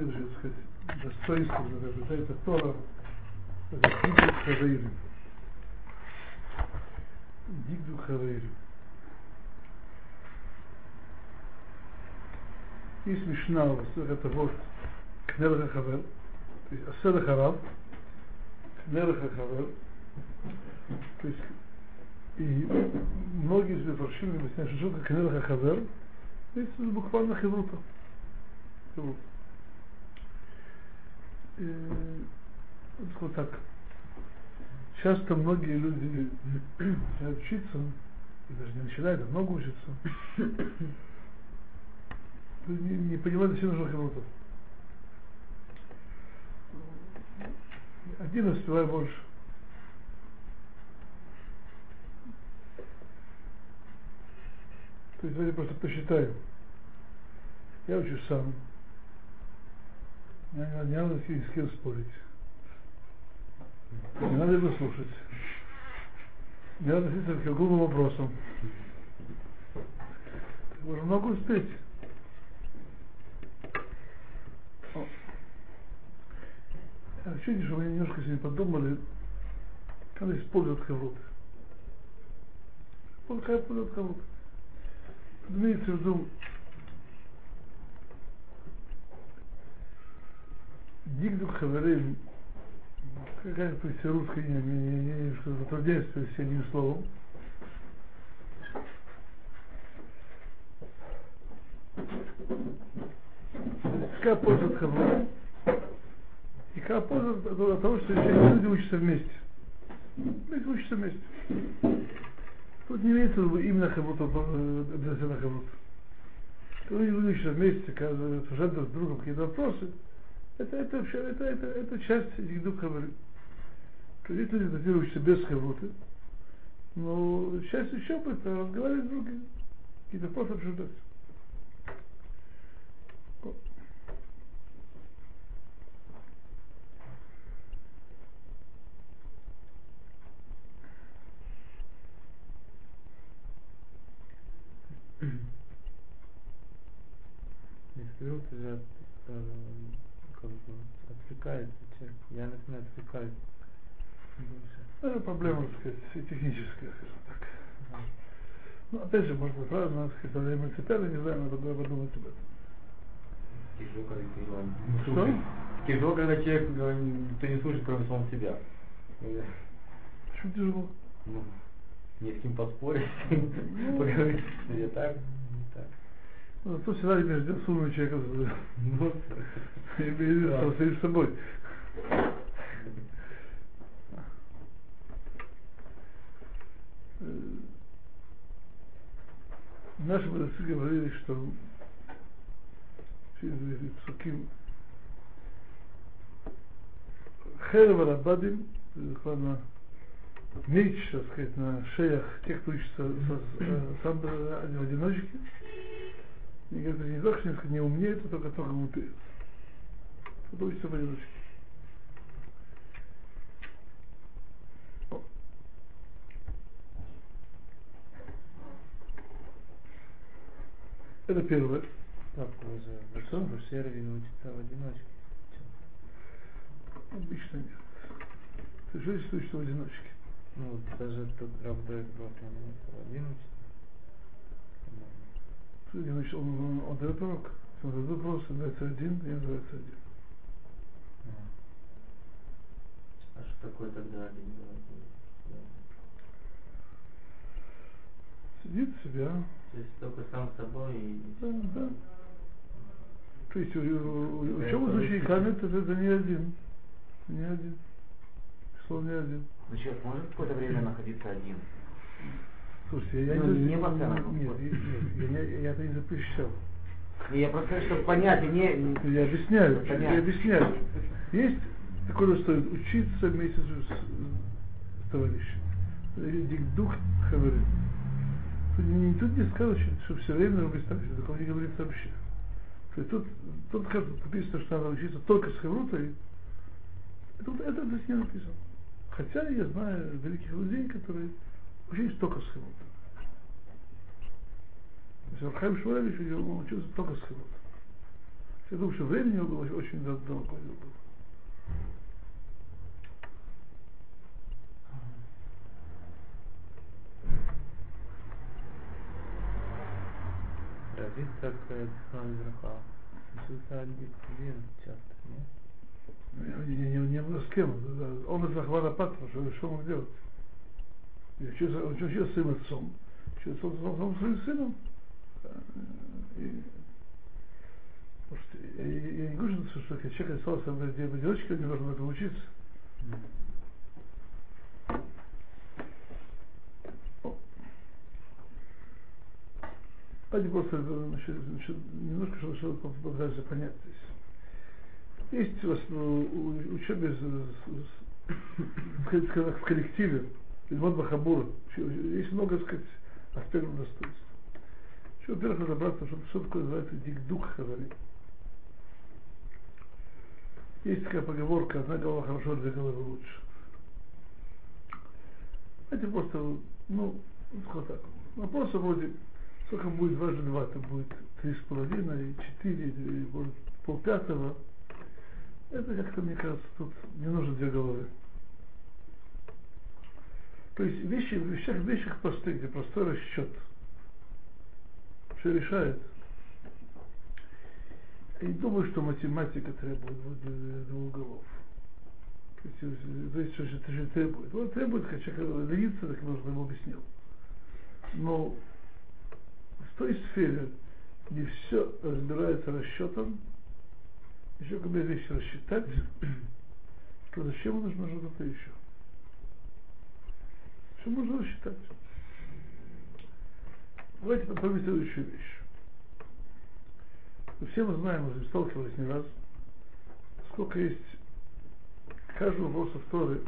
следующее, так сказать, достоинство, которое приобретается Тора, это Дигду Хавейрим. Дигду Хавейрим. Есть Мишна, это вот Кнер Хавер, то есть Асер Харав, Кнер Хавер, то есть и многие из Мефаршим объясняют, что такое Кнер Хавер, то есть буквально хеврута. Хеврута. вот так. Часто многие люди начинают учиться, и даже не начинают, а много учатся, не, не понимают, зачем нужно хеврута. Один успевает больше. То есть давайте просто посчитаем. Я учусь сам. Не, надо с кем спорить. Не надо его слушать. Не надо относиться к глупым вопросам. Можно много успеть. Ощущение, что мы немножко сегодня подумали, как использовать хаврут. Как использовать хаврут. Имеется в виду Дигдук Хаверим, какая то есть русская, не, не, не, что затрудняюсь с одним словом. Польза от Хавра? И какая польза от того, что люди учатся вместе. Люди учатся вместе. Тут не имеется именно Хаврут, обязательно Хаврут. Когда люди учатся вместе, обсуждают с другом какие-то вопросы, это, это, вообще, это, это, это часть. То есть люди датируются без Хавруты, но часть учебы это разговаривать с другими, какие-то просто обсуждать. Если вот же как бы отвлекается человек. Я, например, отвлекаюсь. Это проблема, так сказать, техническая, скажем так. Ну, опять же, может быть, правильно, так сказать, это принципиально, не знаю, надо подумать об этом. Тяжело, когда не Что? слушает. Тяжело, когда человек э, никто не слушает, кроме самого себя. Э, Почему тяжело? Ну, не с кем поспорить, поговорить, что я так, не так. Ну, зато всегда имеешь дело с умным человеком, Ну, дело с собой. Наши мудрецы говорили, что псуким Херва Рабадим, буквально меч, так сказать, на шеях тех, кто учится э, сам э, в одиночке. И говорят, не только не умнеет, а только только глупеет. Кто учится в одиночке. Это первое. Так, Что? в сервере учится в одиночке. Обычно нет. Ты же учишься в одиночке. Ну, вот даже тут Равдой Бротлин один учится. один учишься, он, он, он дает урок. Он задает вопрос, называется один, и называется один. А что такое тогда один? Сидит себя. То есть только сам с собой и... Да. То есть учеба с учениками это, это не один. Не один. Слово не один. Но человек может какое-то время находиться один? Слушайте, я, я Ну, не, не постоянно. Нет, нет, я, это не запрещал. Я просто, чтобы понять, и не... не- Я объясняю, я объясняю. Есть такое, что стоит учиться вместе с, с- с товарищем. Дикдух хаварин. Тут не, тут не сказано, что, все время нужно быть что такого не говорится вообще. То есть тут, тут написано, что надо учиться только с хаврутой, и тут это здесь не написано. Хотя я знаю великих людей, которые учились только с хаврутой. То есть Архаим Шмулевич, он учился только с хаврутой. Я думаю, что времени у него было очень далеко было. Равид так Зихрон Зраха. Учился один часто, нет? Не, не, не, не было с кем. Он из Ахвана Патра, что, что мог делать? Учился, он учился своим отцом, учился он своим, сыном. И, что я, я- не говорю, что, человек остался в одиночке, он не должен этому учиться. Давайте просто значит, значит, немножко что, что попытаемся понять здесь. Есть у вас ну, у- учебе в в коллективе, Ильмот Бахабура, есть много, так сказать, аспектов достоинства. Еще, во-первых, разобраться, что, что такое называется дикдук хазари. Есть такая поговорка, одна голова хорошо, две головы лучше. Это просто, ну, вот так. Вопрос вроде, сколько будет дважды два, это будет три с половиной, четыре, может полпятого. Это как-то, мне кажется, тут не нужно две головы. То есть вещи, в вещах, в вещах простых, где простой расчет, что решает. Я не думаю, что математика требует вот, двух голов. То есть, э, то что же требует. Он требует, как человек ленится, так нужно ему объяснил. Но той сфере, где все разбирается расчетом, еще когда вещи рассчитать, то зачем нужно что-то еще? Все можно рассчитать. Давайте попробуем следующую вещь. Все мы знаем, уже сталкивались не раз, сколько есть к каждому вопросу в Торе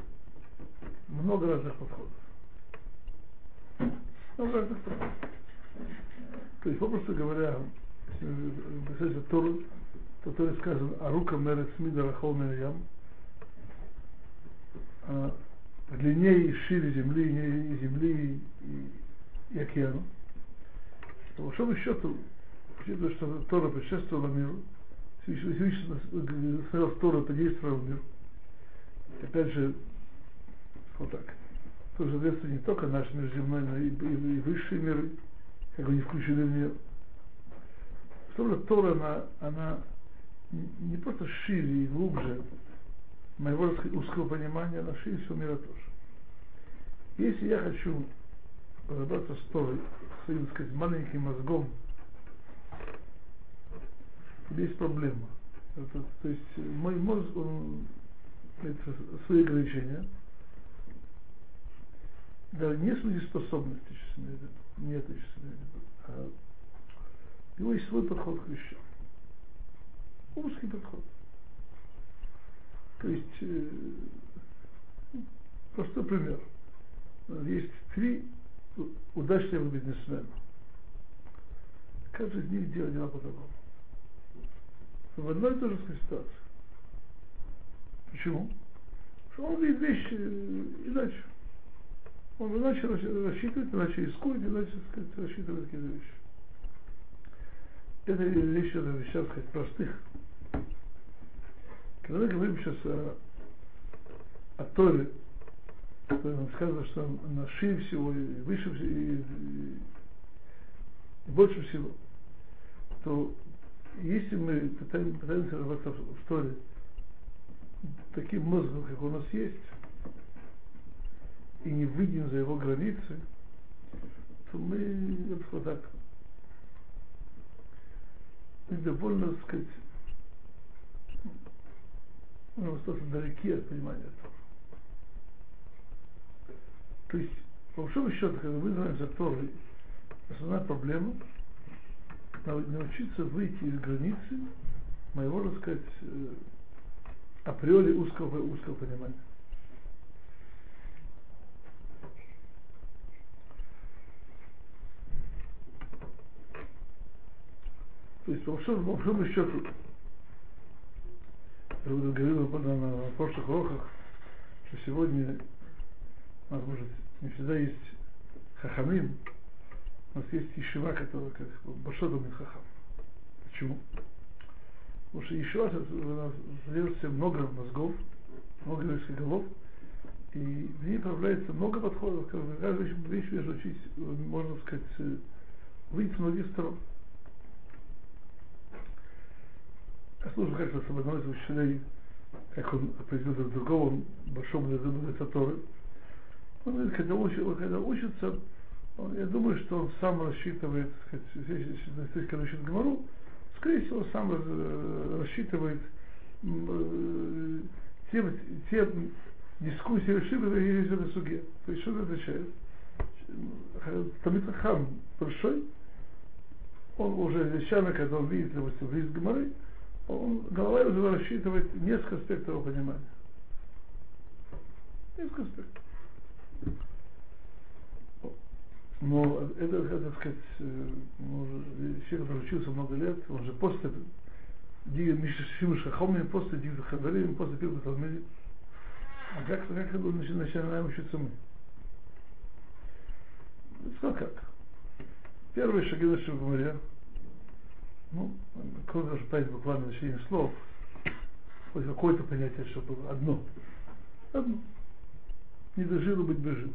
много разных подходов. Много разных подходов. То есть, попросту говоря, если вы представляете Тору, то в Торе сказано «Арука рахол ям» а, длиннее и шире земли, и земли и, и океана. По большому счету, учитывая, что Тора предшествовала миру, Всевышний смотрел в Тору, это действовал мир. Опять же, вот так. Тоже соответственно не только наш мир земной, но и, и, и высшие миры, как они включены в нее. Же Тора, она, она не просто шире и глубже моего узкого понимания, она шире всего мира тоже. Если я хочу разобраться с Торой, своим, сказать, маленьким мозгом, есть проблема. Это, то есть мой мозг, он имеет свои ограничения, даже не свои способности, в виду, не это сейчас имею в виду, а у него есть свой подход к вещам. Узкий подход. То есть, э, простой пример. Есть три удачливых бизнесмена. Каждый из них делает дела по-другому. В одной и той же ситуации. Почему? Потому что он видит вещи иначе. Он иначе рассчитывает, иначе искует, иначе сказать, рассчитывает какие-то вещи. Это это вещи, так сказать, простых. Когда мы говорим сейчас о, о Торе, то нам сказано, что она шире всего, и выше всего, и, и, и больше всего, то если мы пытаемся, пытаемся разобраться в, в Торе таким мозгом, как у нас есть, и не выйдем за его границы, то мы, я бы сказал так, мы довольно, так сказать, можем остаться далеки от понимания Тора. То есть, по большому счету, когда мы занимаемся Торой, основная проблема научиться выйти из границы моего, так сказать, э, априори узкого, узкого понимания. То есть, по большому, по большому счету, я уже говорил на, на прошлых уроках, что сегодня у нас, может, не всегда есть хахамим, у нас есть ишива, которая как Башода Хахам. Почему? Потому что у нас содержится много мозгов, много еврейских голов, и в ней проявляется много подходов, каждую вещь, вещь можно сказать, э, выйти с многих сторон. Слушал как-то с одного из учителей, как он определил друг другого, большому мудреца Торы. Он когда, учит, когда учится, он, я думаю, что он сам рассчитывает, сказать, если, когда учит Гамару, скорее всего, сам э, рассчитывает э, те, те дискуссии Шибы в этой суге. То есть что это означает? Тамит большой, он уже изначально, когда он видит, допустим, лист Гамары, он, голова уже рассчитывает несколько аспектов его понимания. Несколько аспектов. Но это, это так сказать, ну, человек, который учился много лет, он же после Дига Мишашим Шахомин, после Дига Хабарим, после Пирба Талмиди. А как, как это начинаем учиться мы? Сказал как? Первые шаги нашего говоря, ну, того, что понять буквально значение слов, хоть какое-то понятие, чтобы было одно. Одно. Не дожило быть бы.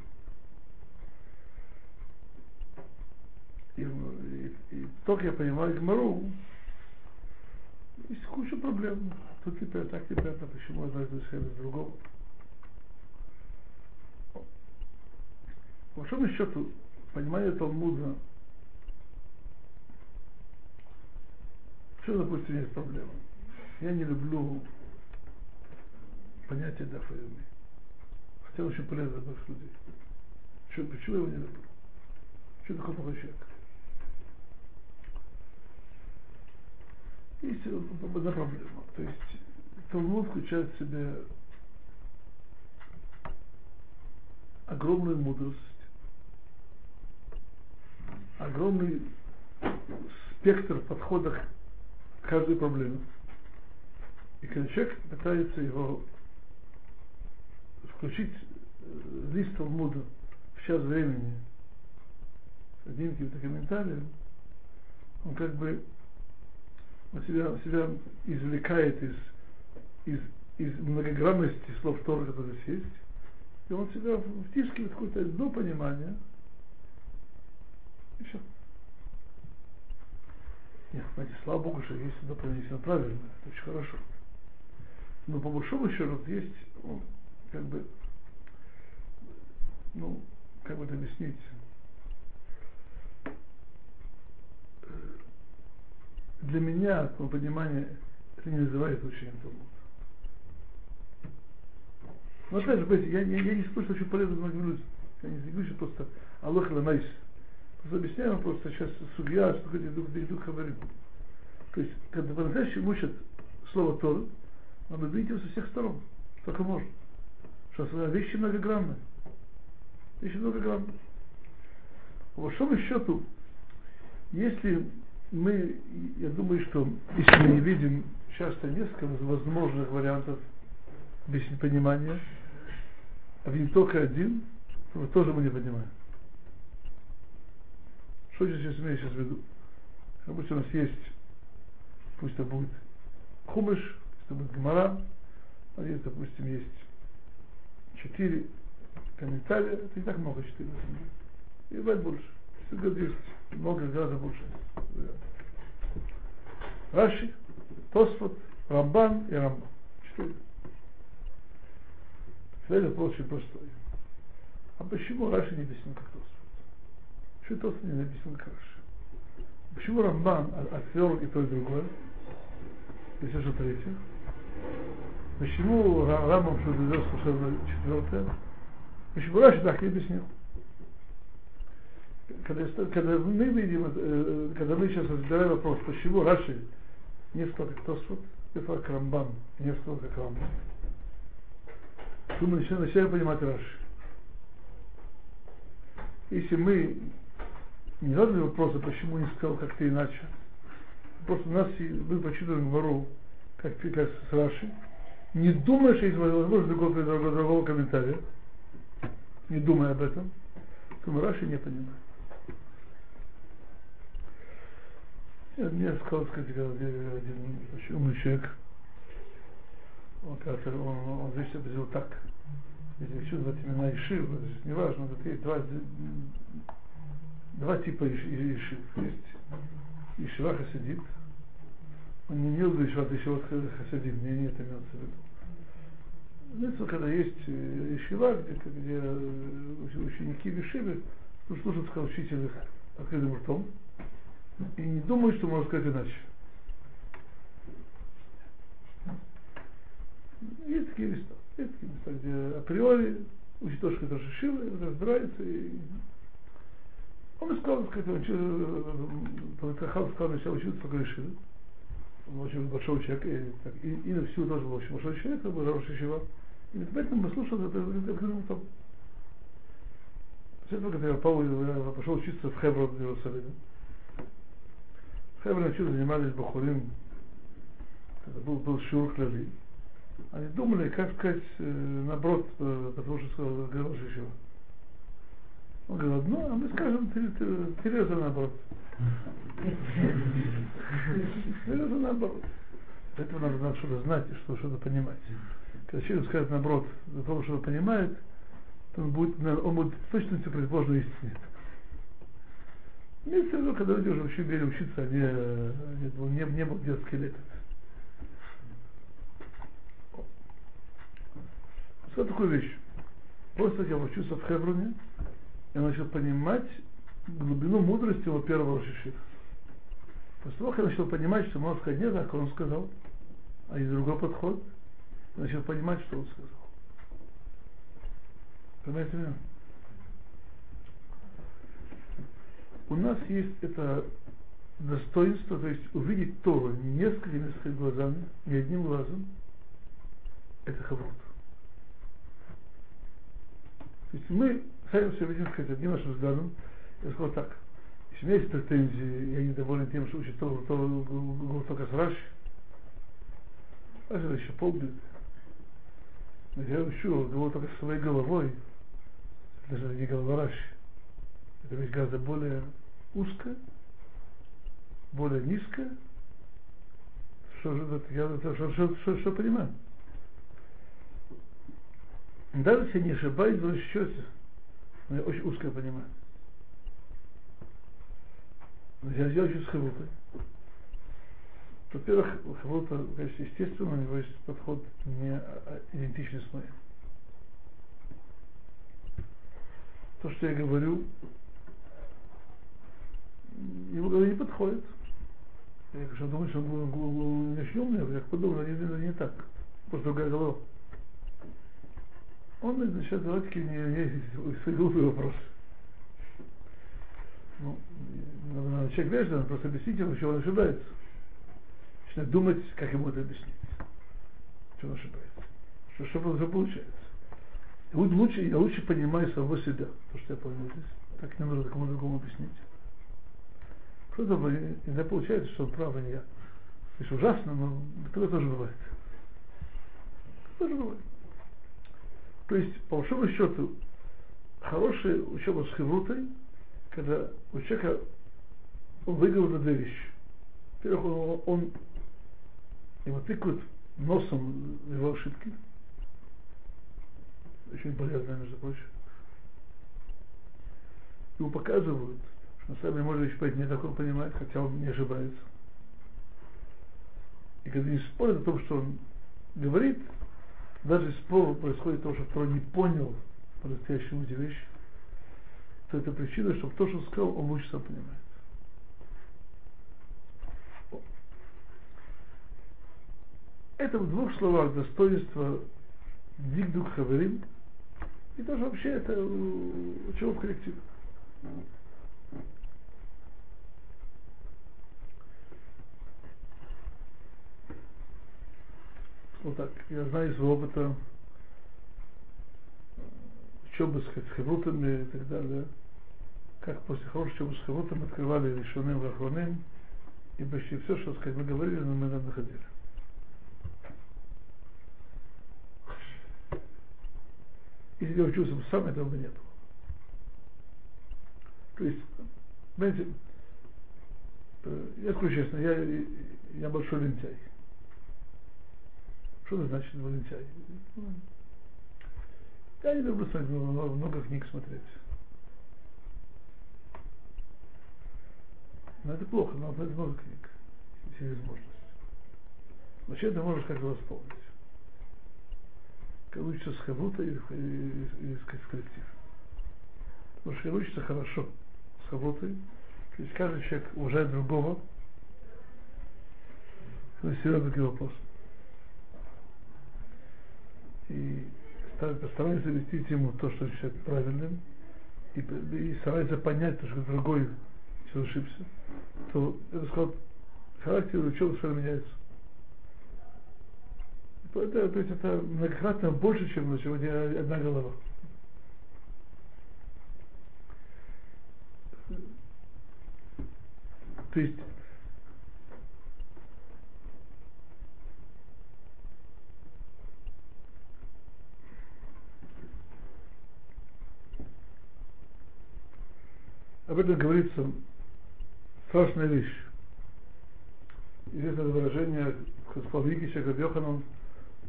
И, и, и только я понимаю Гмару, есть куча проблем. Тут теперь так, теперь так, почему одно из из другого. По большому счету, понимание Талмуда Что, допустим, есть проблема? Я не люблю понятие дафаюми. Хотя очень полезно для людей. Что, почему я его не люблю? Что такое плохой человек? Есть одна проблема. То есть Талмуд включает в себя огромную мудрость, огромный спектр подходов каждую проблему. И когда человек пытается его включить э, лист Талмуда в час времени с одним каким-то комментарием, он как бы он себя, себя извлекает из, из, из многогранности слов Тора, которые здесь есть, и он себя втискивает в какое-то одно понимание, и все. Нет, знаете, слава Богу, что есть сюда принесено правильно, это очень хорошо. Но по большому счету есть, ну, как бы, ну, как бы это объяснить, для меня, по пониманию, это не называется учением Талмуда. Но опять же, я, я, я не что очень полезно многим людям. Я не говорю, просто Аллах Ламайс. Объясняем просто сейчас судья, что такое дух, дух говорим. То есть, когда по-настоящему слово Тора, надо видеть его со всех сторон, только можно. Что вещи многогранные. Вещи многогранные. По большому счету, если мы, я думаю, что если мы не видим часто несколько возможных вариантов без понимания, а видим только один, то тоже мы не понимаем. Что я сейчас имею сейчас в виду? Допустим, у нас есть, пусть это будет хумыш, пусть это будет гмара, а есть, допустим, есть четыре комментария, это не так много, четыре. И бывает больше. Всегда есть много гораздо больше. Раши, Тосфот, Рамбан и Рамбан. Четыре. Следует вопрос очень простой. А почему Раши не объяснил как Тосфот? Что Тосфот не написан как Раши? Почему Рамбан отвел и то, и другое? Если что третье. Почему Рамбам что-то вез совершенно четвертое? Почему Раши так не объяснил? когда, когда мы видим, э, когда мы сейчас разбираем вопрос, почему Раши не сказал как Тосфот, не сказал как Рамбан, не сказал как Рамбан, то мы начинаем, начинаем понимать Раши. Если мы не задали вопроса, почему не сказал как-то иначе, просто у нас мы прочитываем вору, как, как с Раши, не думая, что есть возможность другого, другого, другого комментария, не думая об этом, то Раши не понимаем. Мне сказал, сказать, один, очень умный человек, он, кажется, он, он здесь объяснил так. Если хочу назвать имена Ишив, не важно, вот есть два, два типа Ишив. Есть Ишива Хасидит, он не имел в виду Ишива Ишива Хасидит, мне не это имелся в виду. Знаете, когда есть Ишива, где, где ученики Вишивы слушают, сказал учитель их открытым ртом, и не думают, что можно сказать иначе. Есть такие места. Есть такие места, где априори учит то, что Шишива, разбирается. И... Он сказал, сказать, он Кахал сказал, начал учиться только Шишива. Он очень большой человек, и, так, и, и на всю тоже был очень большой человек, это был хороший Шишива. И поэтому мы слушали это открытым ртом. После этого, когда попал, я пошел учиться в Хеврон в Иерусалиме. В Хевроне чуть занимались Бахурим, когда был, был Шур Хлали. Они думали, как сказать, э, наоборот, э, потому что сказал еще. Он говорил одно, а мы скажем Тереза наоборот. Тереза наоборот. Для этого надо, что-то знать и что, что-то понимать. Когда человек скажет наоборот, для того, что он понимает, то он будет, он будет точно противоположной истине. Имеется в виду, когда люди уже вообще умели учиться, они, они, не, не был детский лет. Что такую вещь? Просто я учился в Хевроне, я начал понимать глубину мудрости его первого Рошишира. После того, как я начал понимать, что сказать не так, он сказал, а есть другой подход, я начал понимать, что он сказал. Понимаете меня? У нас есть это достоинство, то есть увидеть Тору несколькими глазами, не одним глазом, это хаврут. То есть мы сами все видим, сказать, одним нашим взглядом, я сказал так, если у меня есть претензии, я недоволен тем, что учит Тору, то говорю только с Раши, Раши это еще полбеды. Я учу, говорю только своей головой, даже не голова Раши. Это вещь гораздо более узкая, более низкая, что же я что, что, что, что понимаю. Даже если не ошибаюсь в расчете, но я очень узко понимаю. Но я сделал с хавутой. Во-первых, хавута, конечно, естественно, у него есть подход не а, идентичный с моим. То, что я говорю, его голове не подходит. Я, конечно, думаю, что он очень умный, я подумал, это не так. Просто другая голова. Он задавать такие не, не, глупые вопросы. Ну, надо, надо человек вежливо, просто объяснить ему, что он ошибается. Начинает думать, как ему это объяснить. Что он ошибается. Что, что, что получается. И лучше, я лучше понимаю самого себя, то, что я понял здесь. Так не нужно такому другому объяснить. Кто-то иногда получается, что он прав, а не я. Это ужасно, но такое тоже бывает. Тоже бывает. То есть, по большому счету, хорошая учеба с хеврутой, когда у человека на две вещи. Во-первых, он, он его тыкают носом его ошибки. Очень полезно, между прочим. Ему показывают, что на самом деле может еще не так он понимает, хотя он не ошибается. И когда не спорят о том, что он говорит, даже спор происходит то, что второй не понял по-настоящему эти вещи, то это причина, чтобы то, что он сказал, он лучше сам понимает. Это в двух словах достоинство Дигдук Хаверим, и тоже вообще это у чего в коллективе. Вот так, я знаю из опыта учебы с хеврутами и так далее, как после хорошей учебы с хеврутами открывали решенным вахроным, и почти все, что сказать, мы говорили, но мы там находили. Если я учился сам, этого бы не было. То есть, знаете, Э, Я скажу честно, я, я большой лентяй. Что это значит лентяй? Ну, Я не люблю смотреть, много, книг смотреть. Но это плохо, надо смотреть много книг, если есть возможность. Вообще ты можешь как-то восполнить. Как учиться с хаврута или, или, или с коллектив. Потому что учится хорошо с хаврутой, то есть каждый человек уважает другого, это серьезный вопрос. И старается вести ему то, что считает правильным, и, и старается понять то, что другой все ошибся, то это сказал, характер ученого совершенно меняется. Это, то есть это многократно больше, чем на сегодня одна голова. То есть об этом говорится страшная вещь. Известное выражение Хасплавики Шекаб Йоханан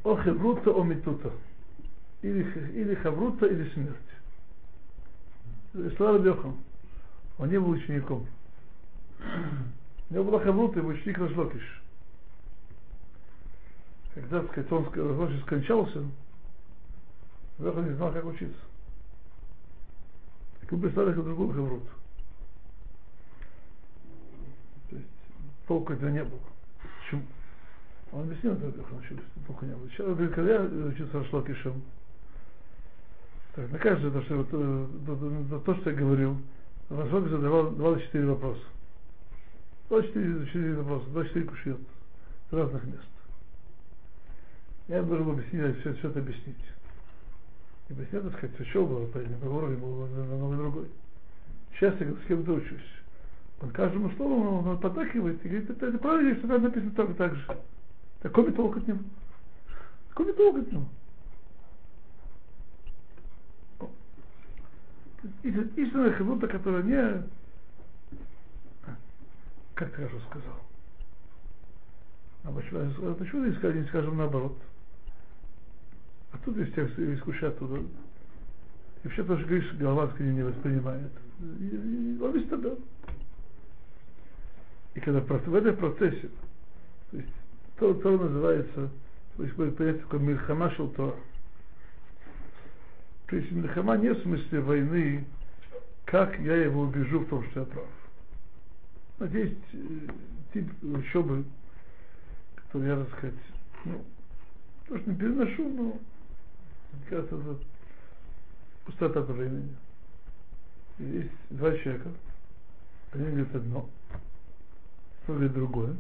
о хеврута, о метута. Или, или хаврута, или смерть. Слава Бехан. Он не был учеником. У него была хаврута, его ученик Рашлокиш. Когда, так сказать, он Рашлокиш скончался, Бехан не знал, как учиться. Так мы представили другую хавруту. То есть толку этого не было. Почему? Он объяснил это, как он учился, толку не было. Сейчас, говорит, когда я учился Рашлокишем, так, на каждое то, что, то, то, то, что я говорил, Рашлокиш задавал 24 вопроса. 24, 24 вопроса, 24 кушьет с разных мест. Я должен был объяснить, все, все это объяснить. И объяснять, так сказать, все было, по уровень был намного другой. Сейчас я с кем-то учусь. Он каждому слову он, поддакивает и говорит, это, это правильно, что там написано так, так же. Такой толк от него. Такой толк от него. Истинная хилута, которая не как ты хорошо сказал. А почему, почему не скажем наоборот? А тут есть текст искушать оттуда. И вообще тоже говоришь, голова не воспринимает. Он без тебя. И когда в этом процессе, то есть то, то называется, то есть будет понятие такое мирхама шелтора. То есть мирхама не в смысле войны, как я его убежу в том, что я прав. Есть э, тип учебы, который я, так сказать, ну, то, что не переношу, но кажется, это пустота времени. И есть два человека, один говорит одно, или другое.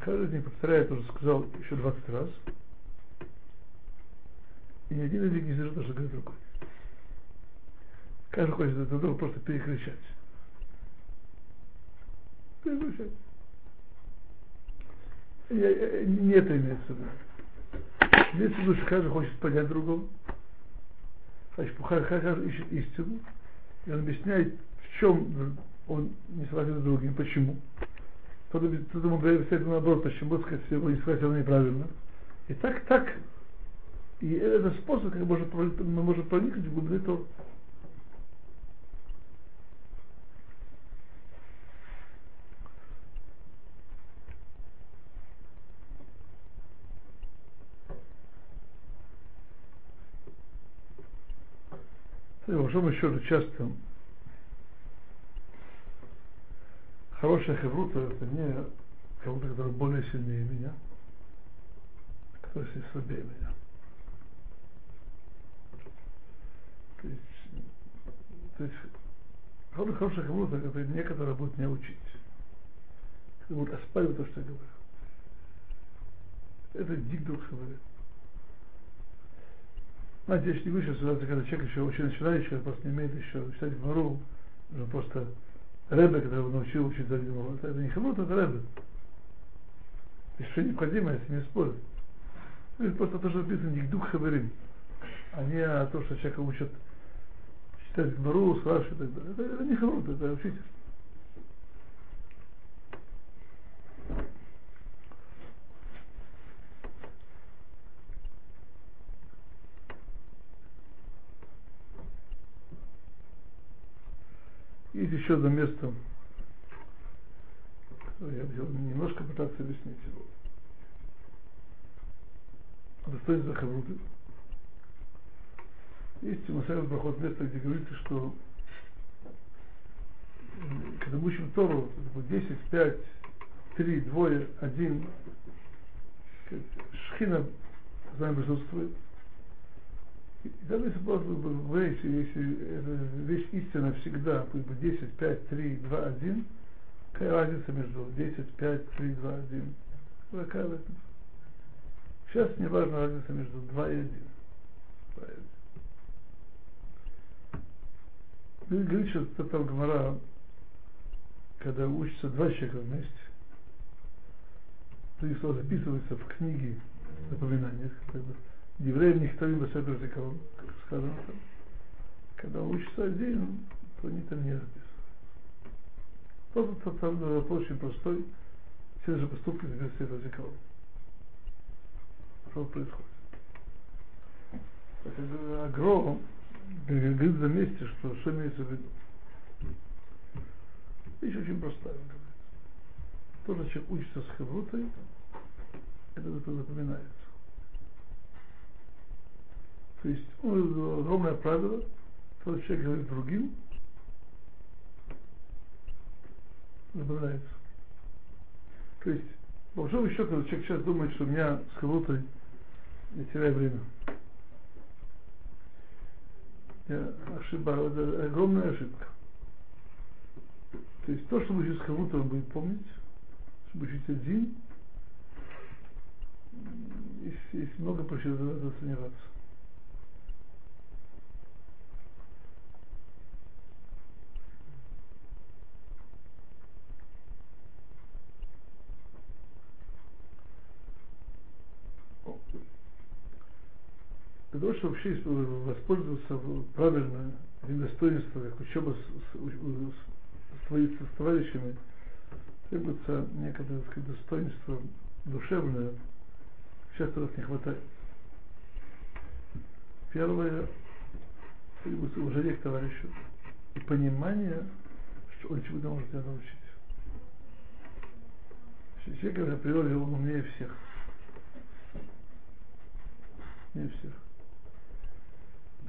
Каждый них повторяет, уже сказал еще 20 раз. И ни один из них не слышит, что говорит другой. Каждый хочет это друга просто перекричать. Перекричать. Я, я, не это имеется в виду. Имеется в виду, что каждый хочет понять другого. Каждый ищет истину. И он объясняет, в чем он не согласен с другим, почему. Кто-то ему говорит наоборот, почему сказать, его не сказать неправильно. И так, так. И это способ, как может, мы можем проникнуть в глубины Торы. По большому счету часто хорошая хеврута это не хеврута, которая более сильнее меня, а которая слабее меня. То есть, то есть хорошая хеврута это не, которая будет меня учить. Которая будет оспаривать то, что я говорю. Это дикдух говорит. Знаете, я не сейчас ситуация, когда человек еще очень начинающий, просто не умеет еще читать гмару, уже просто Рэбе, который научил учить за гмару. Это не хамут, это Рэбе. И что необходимо, если не спорят. Ну, это просто то, что написано дух хаверим, а не то, что человека учат читать гмару, спрашивать и так далее. Это, это не хамут, это учитель. Еще одно место. Я хотел немножко пытаться объяснить его. Достоинство Хавруты. Есть у Масаев проход место, где говорится, что когда мы учим Тору, 10, 5, 3, 2, 1, шхина нами присутствует. Даже если просто в если, эта вещь истина всегда, пусть бы 10, 5, 3, 2, 1, какая разница между 10, 5, 3, 2, 1? Какая разница? Сейчас не важна разница между 2 и 1. 2 и 1. Говорит, что Татар Гмара, когда учатся два человека вместе, то их слова записываются в книге напоминаниях, как бы, евреям Нихтавим Басадр Зикарон, как сказано там. Когда учится один, то они там не. Просто там вопрос очень простой. Все же поступки Сефер Зикарон. Что происходит? Агро говорит за месте, что что имеется в виду. Вещь очень простая, он говорит. Тот человек учится с хеврутой, это, это запоминается. То есть ну, огромное правило, тот человек говорит другим, запоминается. То есть, по большому счету, человек сейчас думает, что у меня с хеврутой я теряю время. Я ошибаюсь, это огромная ошибка. То есть то, что учится кого-то, он будет помнить, что учить один, есть, есть много причин за это сомневаться. Для того, чтобы вообще воспользоваться правильно этим достоинством, как учеба с, с, с, с товарищами, требуется некое так сказать, достоинство душевное. Часто нас не хватает. Первое требуется уважение к товарищу и понимание, что он чему-то может тебя научить. Человек априори он умнее всех. Не всех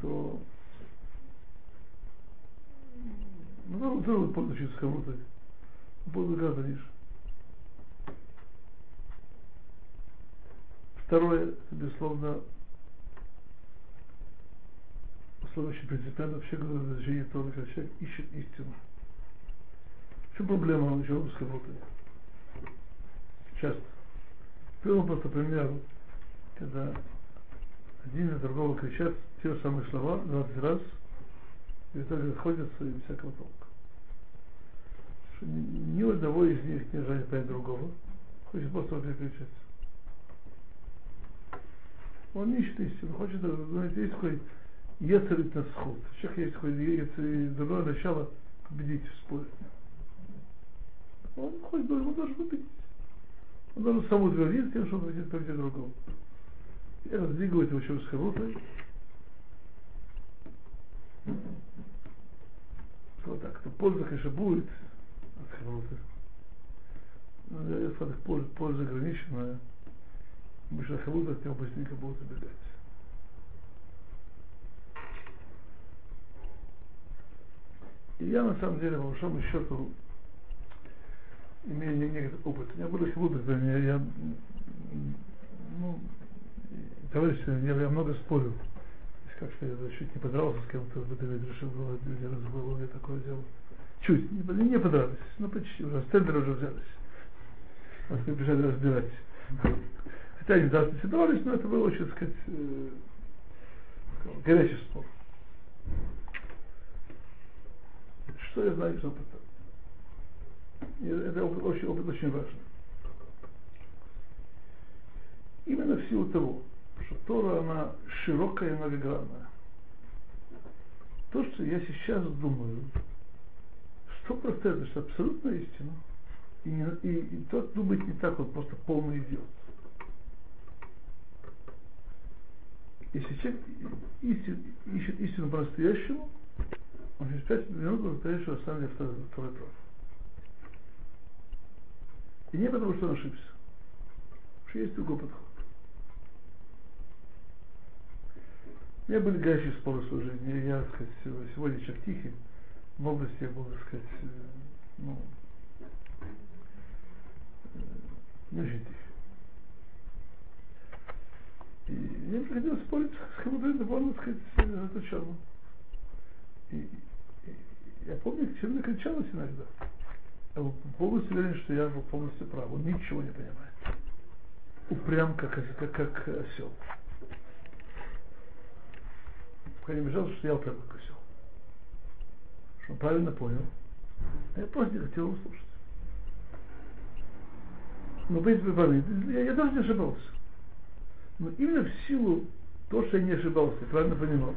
то ну, надо тоже подучиться кому-то. Буду гораздо ниже. Второе, безусловно, условие очень принципиально, вообще говоря, движение Торы, когда человек ищет истину. В чем проблема учебы с работой? Часто. Первый просто пример, когда один на другого кричат те же самые слова 20 раз, и в итоге расходятся и всякого толка. Ни, у одного из них не желает понять другого, хочет просто переключаться. Он не ищет истину, хочет, знаете, есть такой Ецерит на сход. Человек есть такое дурное начало победить в споре. Он хочет, он должен победить. Он должен сам утвердить тем, что он победит, победит другого. И раздвигивает его через харутой. Вот так, то польза, конечно, будет от харуты. Но я сказал, польза, польза ограниченная. Что харута от него быстренько будут убегать. И я на самом деле, по большому счету, имею некоторый опыт. Я буду хилут, я, я ну, товарищи, я, я много спорю. Как сказать, я чуть не подрался с кем-то в этом решил, люди разговор, я такое делал. Чуть, не, не подрались, но почти, уже стендеры уже взялись. Нас прибежали разбирать. Хотя они даже не дрались, но это было очень, так сказать, э, горячий спор. Что я знаю из опыта? И это очень, опыт очень важный. Именно в силу того, что Тора, она широкая и многогранная. То, что я сейчас думаю, сто процентов, что абсолютная истина, и, не, и, и тот думает не так, он просто полный идиот. Если человек ищет, ищет истину по-настоящему, Он через пять минут говорит, что оставили второй, второй прав. И не потому, что он ошибся. Потому что есть другой подход. У меня были горячие споры в своей жизни. Я, так сказать, сегодня человек тихий. В молодости я был, так сказать, э, ну, э, не очень тихий. И мне приходилось спорить с кем-то довольно, так сказать, ожесточенно. И, и я помню, чем накричалась иногда. Я был полностью уверен, что я был полностью прав. Он ничего не понимает. Упрям, как, как, как осел. Пока не бежал, я упрям, как. Что он правильно понял. А я просто не хотел его слушать. Но, в принципе, я, я тоже не ошибался. Но именно в силу того, что я не ошибался, правильно понимал,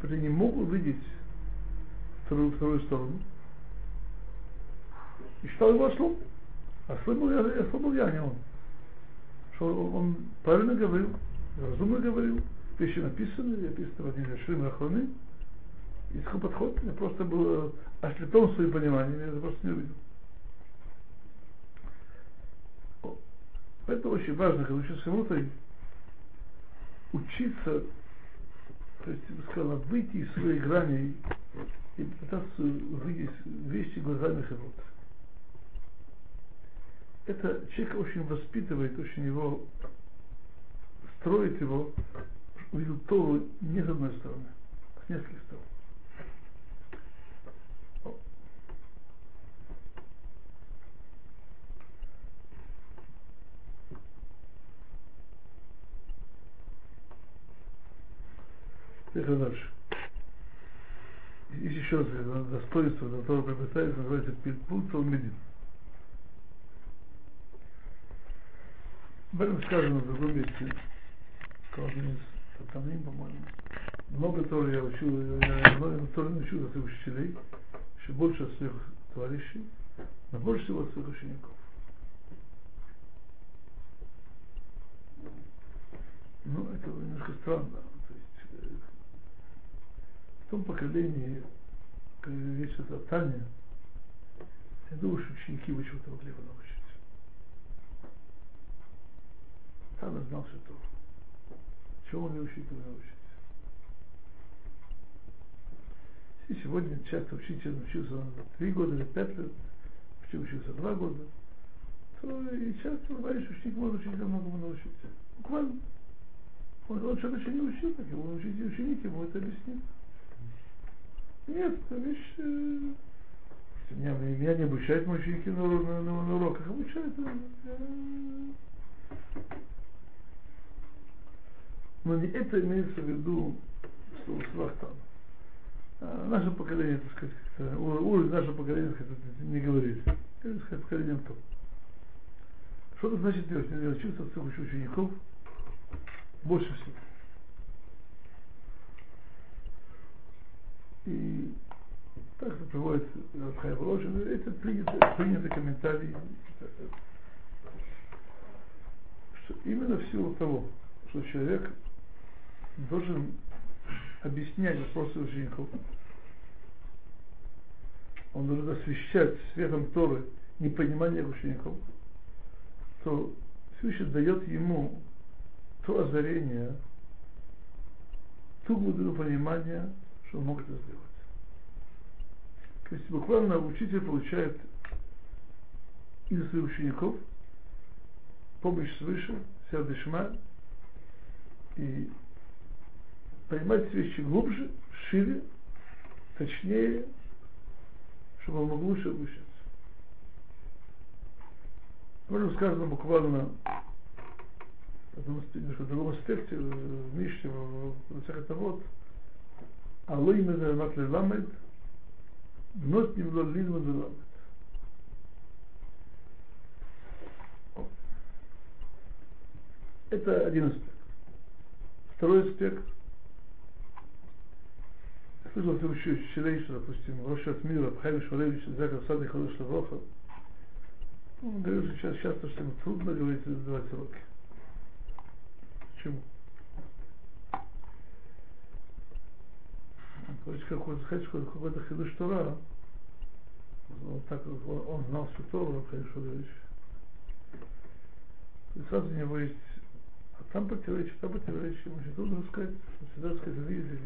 потому что я не мог увидеть вторую, вторую сторону, и считал его ослом. Ослом был я, ослом был я, а не он. Что он правильно говорил, разумно говорил, вещи написаны, написаны в один Шрим Рахроны, и такой подход, я просто был ослеплен своим пониманием, я это просто не увидел. Поэтому очень важно, когда учишься кому-то, учиться, то есть, я бы сказал, выйти из своей грани и пытаться увидеть вещи глазами Хевот. Это человек очень воспитывает, очень его строит его, увидел Тору не с одной стороны, с нескольких сторон. Поехали дальше. Есть еще достоинство, которое приобретается, называется Пильпул Талмедин. Об этом сказано в другом месте. Один из Татамим, по-моему. Много Торы я учил, я много Торы научил от учителей, еще больше от своих товарищей, но больше всего от своих учеников. Ну, это немножко странно в том поколении, когда речь идет о Тане, я думаю, что ученики бы чего-то могли бы научить. Тана знал все то. Чего могли учитель научить? И сегодня часто учитель учился на три года или пять лет, учитель учился два года, то и часто бывает, что ученик может учителя многому научить. Буквально. Он, он что-то еще не учил, так его учитель, ученик ему это объяснит. Нет, это вещь... Э, меня, меня не обучают мои ученики на, на, на, на уроках, обучают. Э, но не это имеется в виду слово свахтан. А наше поколение, так сказать, уровень нашего поколения, так сказать, не говорит. Это, сказать, поколением то. Что это значит делать? Учиться от своих учеников больше всего. И так это приводит Радхай Волошин, это принятый, принятый комментарий, что именно в силу того, что человек должен объяснять вопросы учеников, он должен освещать светом Торы непонимание учеников, то Всевышний дает ему то озарение, ту глубину понимания, что он мог это сделать. То есть буквально учитель получает из своих учеников помощь свыше, сердешма, и понимать вещи глубже, шире, точнее, чтобы он мог лучше обучаться. Можно сказано буквально в другом аспекте, в Мишне, в, в, в, в, в, Алой Мезермат Леламед, вновь не было Лизма Леламед. Это один аспект. Второй аспект. От учителей, что, допустим, Рошат Мира, Хайм Шваревич, Заков Сады Халыш Лавроха, он говорил, что сейчас часто, что ему трудно говорить и задавать уроки. Почему? Короче, какой-то, сказать, какой-то, хидуш Тора, вот так он, он знал всю Тору, Рабхай Шурович, и сразу у него есть а там противоречие, там противоречие. Очень трудно сказать. Всегда сказать, видите,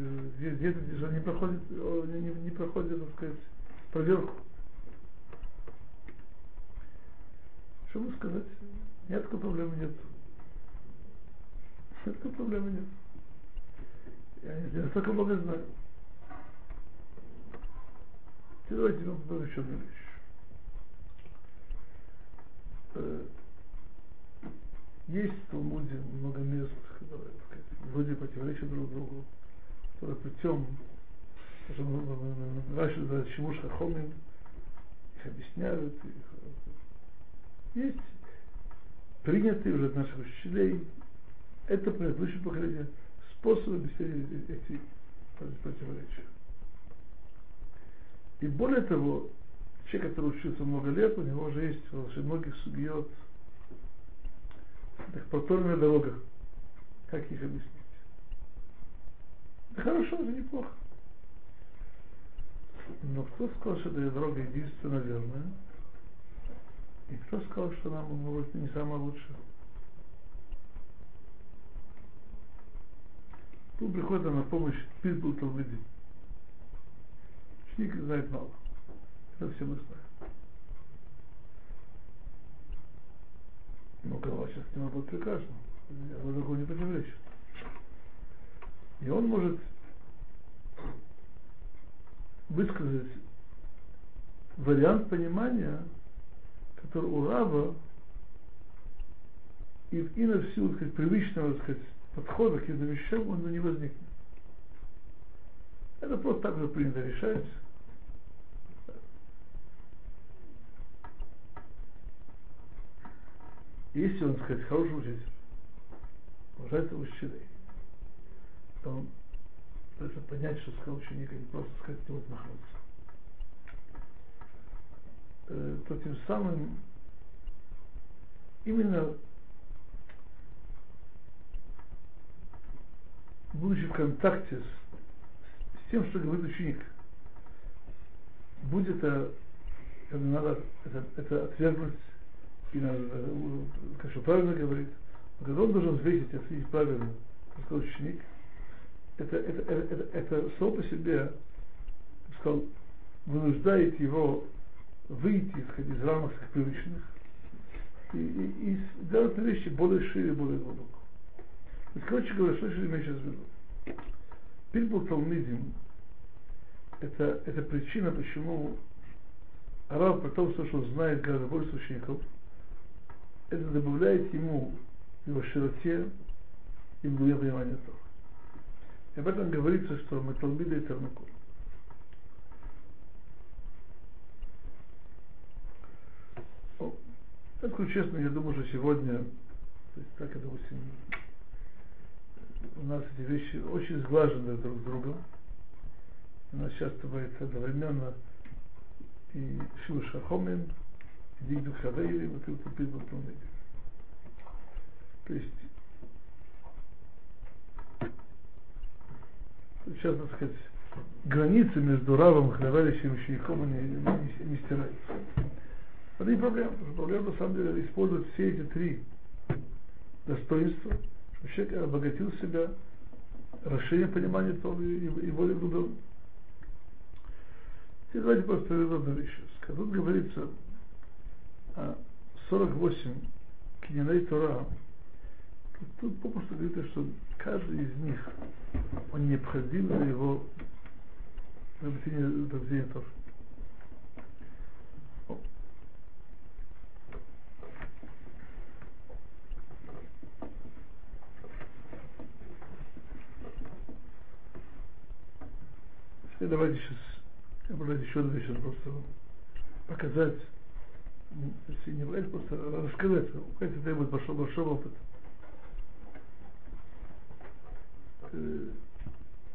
где-то где не проходит, не, не, проходит, так сказать, проверку. Что бы сказать? Нет такой проблемы нет. Нет такой проблемы нет. Я не, я настолько много знаю. Теперь давайте мы попробуем еще одну вещь. Э, есть в Талмуде много мест, которые сказать, вроде противоречат друг другу, Раши называют Шимуш Хахомин, их объясняют. Их, есть принятые уже от наших учителей, это предыдущее поколение, способы объяснения этих противоречий. И более того, человек, который учился много лет, у него уже есть очень многих субъект, так проторенных дорогах. Как их объяснить? Хорошо, это неплохо. Но кто сказал, что эта дорога единственная верная? И кто сказал, что она может не самая лучшая? Тут приходит на помощь Питбул Талмиди. Ученик знает мало. Это все мы знаем. Ну, голова сейчас нему будет прекрасно. Я другого не противоречит. И он может высказать вариант понимания, который у раба и, и на всю, так сказать, привычного, так сказать, подхода к этим вещам он не возникнет. Это просто так же принято решать. Если он, так сказать, хороший учитель, уважает учителей, то пытается понять, что сказал ученик, а не просто сказать, не вот нахнуться. Э, то тем самым именно будучи в контакте с, с тем, что говорит ученик, будет это, это надо это, это отвергнуть и надо, конечно, правильно говорит, но когда он должен взвесить, оценить правильно, как сказал ученик, это, это, это, это, это само по себе, сказал, вынуждает его выйти исходить из рамок своих привычных и, и, и делать вещи более шире, более глубоко. То есть, короче говоря, что я имею сейчас в виду? Пильбул Талмидим это, это причина, почему Араб, при том, что он знает гораздо больше учеников, это добавляет ему его широте и глубине понимания Тора. И об этом говорится, что мы Талмида и Тернакур. Я скажу честно, я думаю, что сегодня, то есть так, допустим, у нас эти вещи очень сглажены друг с другом. У нас часто бывает одновременно и Шилу Шахомин, Дигду Хавейри, вот это Питбул Талмиди. То есть, сейчас, так сказать, границы между равом, и учеником не, не, не стираются. Это не проблема, что проблема на самом деле использовать все эти три достоинства, чтобы человек обогатил себя расширением понимания Торы и, и более глубоким. Теперь давайте просто одну вещь. Тут говорится о 48 киненей Тора, то тут попросту говорится, что каждый из них, он необходим для его приобретения Торы. Теперь давайте сейчас буду еще одну вещь просто показать, если не брать, просто рассказать. Это требует большого, большого опыта. Э,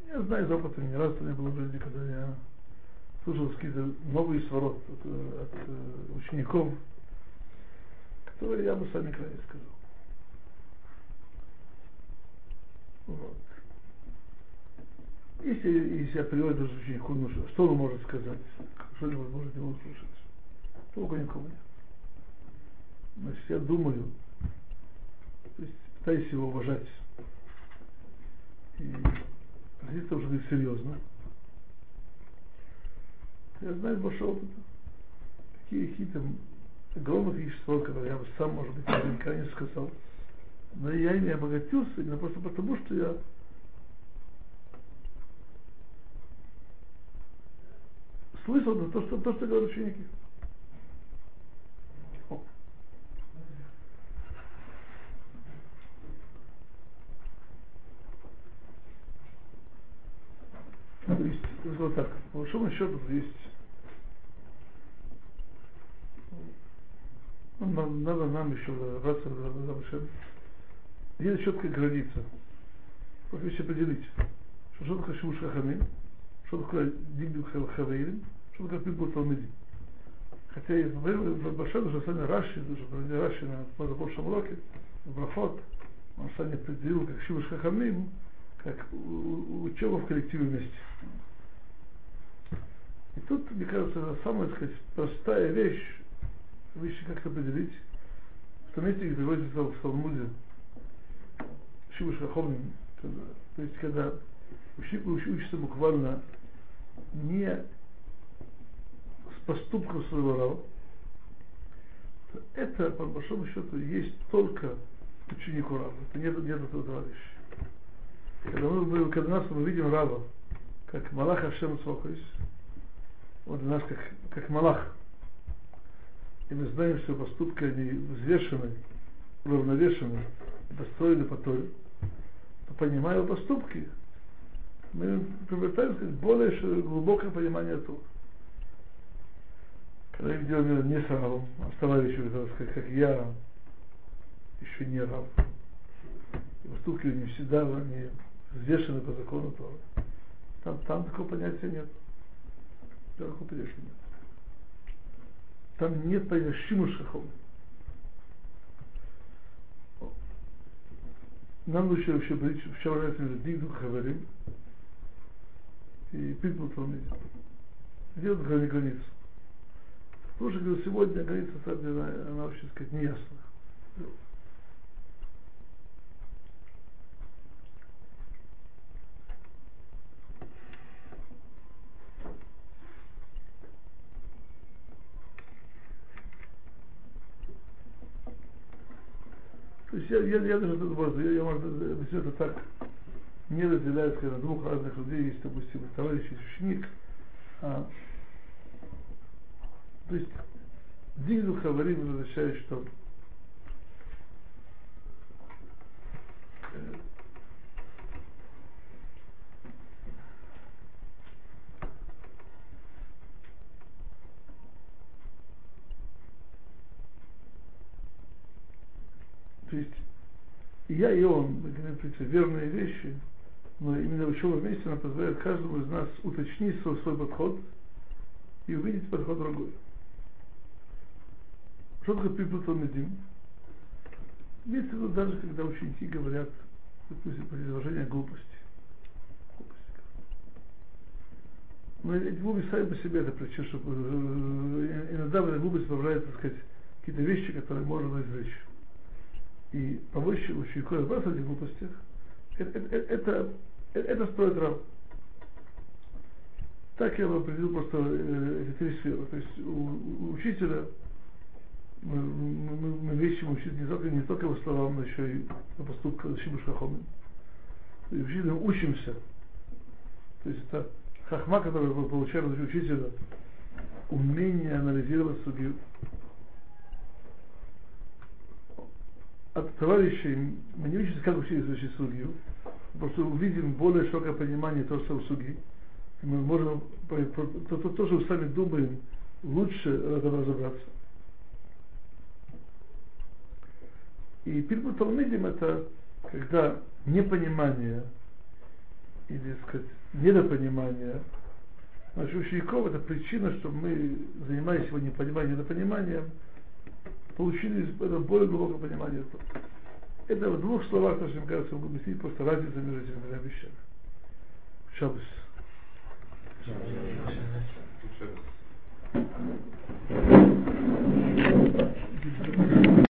я знаю из опыта, не раз у меня было в жизни, когда я слушал какие-то новые сворот от, от э, учеников, которые я бы сам никогда не сказал. Вот. если, если априори даже ученику, ну, что, он может сказать, что он может его услышать, толку никому нет. Значит, я думаю, то есть пытаюсь его уважать. И хотите уже говорить серьезно. Я знаю больше опыта. Какие какие-то огромных вещества, которые я сам, может быть, наверняка не сказал. Но я ими обогатился именно просто потому, что я слышал то, что, то, что говорят ученики. О. То вот так, по большому счету есть ну, надо нам еще разобраться в Есть четкая граница. Просто еще поделить. Что, что такое Шимуш Хахамин, что такое Дигду Хавейрим, что такое Пилбур Талмидим. Хотя и в большом уже сами Раши, уже Раши на позапрошлом уроке, Брахот, он сам определил как Шимуш Хахамим, как учеба в коллективе вместе. И тут, мне кажется, это самая, так сказать, простая вещь, вещи как-то определить. В том месте, где приводится в Талмуде, Шибуш Хахомим, то есть когда ученик учится буквально не с поступков своего рава, то это, по большому счету, есть только ученику рава. Это нет, нет этого товарища. Когда, мы, когда нас мы видим раба, как Малах Ашем Цвохойс, он для нас как, как Малах. И мы знаем, что поступки, они взвешены, уравновешены, достроены по Торе, то понимая поступки, мы приобретаем сказать, более глубокое понимание этого. Когда я видел не с равом, а с товарищем, как, я, еще не рав. И поступки не всегда они взвешены по закону Тора. Там, там такого понятия нет. Такого понятия нет. Там нет понятия шимуш. Нам лучше вообще быть в чем разница между дигду хаварим и питбул талмидим. Где вот граница? Слушай, говорю, сегодня граница, она, вообще, сказать, неясна. То есть я, я, я даже может, я, я может объясню это так, не разделяют, когда двух разных людей есть, допустим, товарищ и ученик, а, то есть Дигду Хаварим означает, что То есть я и он, мы говорим, в принципе, верные вещи, но именно учеба вместе она позволяет каждому из нас уточнить свой, свой подход и увидеть подход другой. Что такое people талмидим? Имеется в даже, когда ученики говорят, допустим, по изложению глупости. Но эти глупости сами по себе это причина, что э, иногда в этой глупости появляются, так сказать, какие-то вещи, которые можно извлечь и помочь ученику разбираться в этих глупостях, это, это, это, это строит раб. Так я бы определил просто э, эти три сферы. То есть у, у учителя мы, мы, мы вещи учить не только, не только его словам, но еще и по поступкам Шимуш Хахомин. И учителя учимся. То есть это хахма, который мы получаем от учителя, умение анализировать судью, от товарищей мы не учимся, как учить изучить судью, просто увидим более широкое понимание того, что в суги. И мы можем, то, то, то, что сами думаем, лучше разобраться. И Пирбу Талмидим это когда непонимание или, сказать, недопонимание наших учеников, это причина, что мы, занимаясь его непониманием, недопониманием, получили более глубокое понимание. Это в двух словах, что мне кажется, могу объяснить просто разницу между этими двумя вещами. Шабус. Шабус.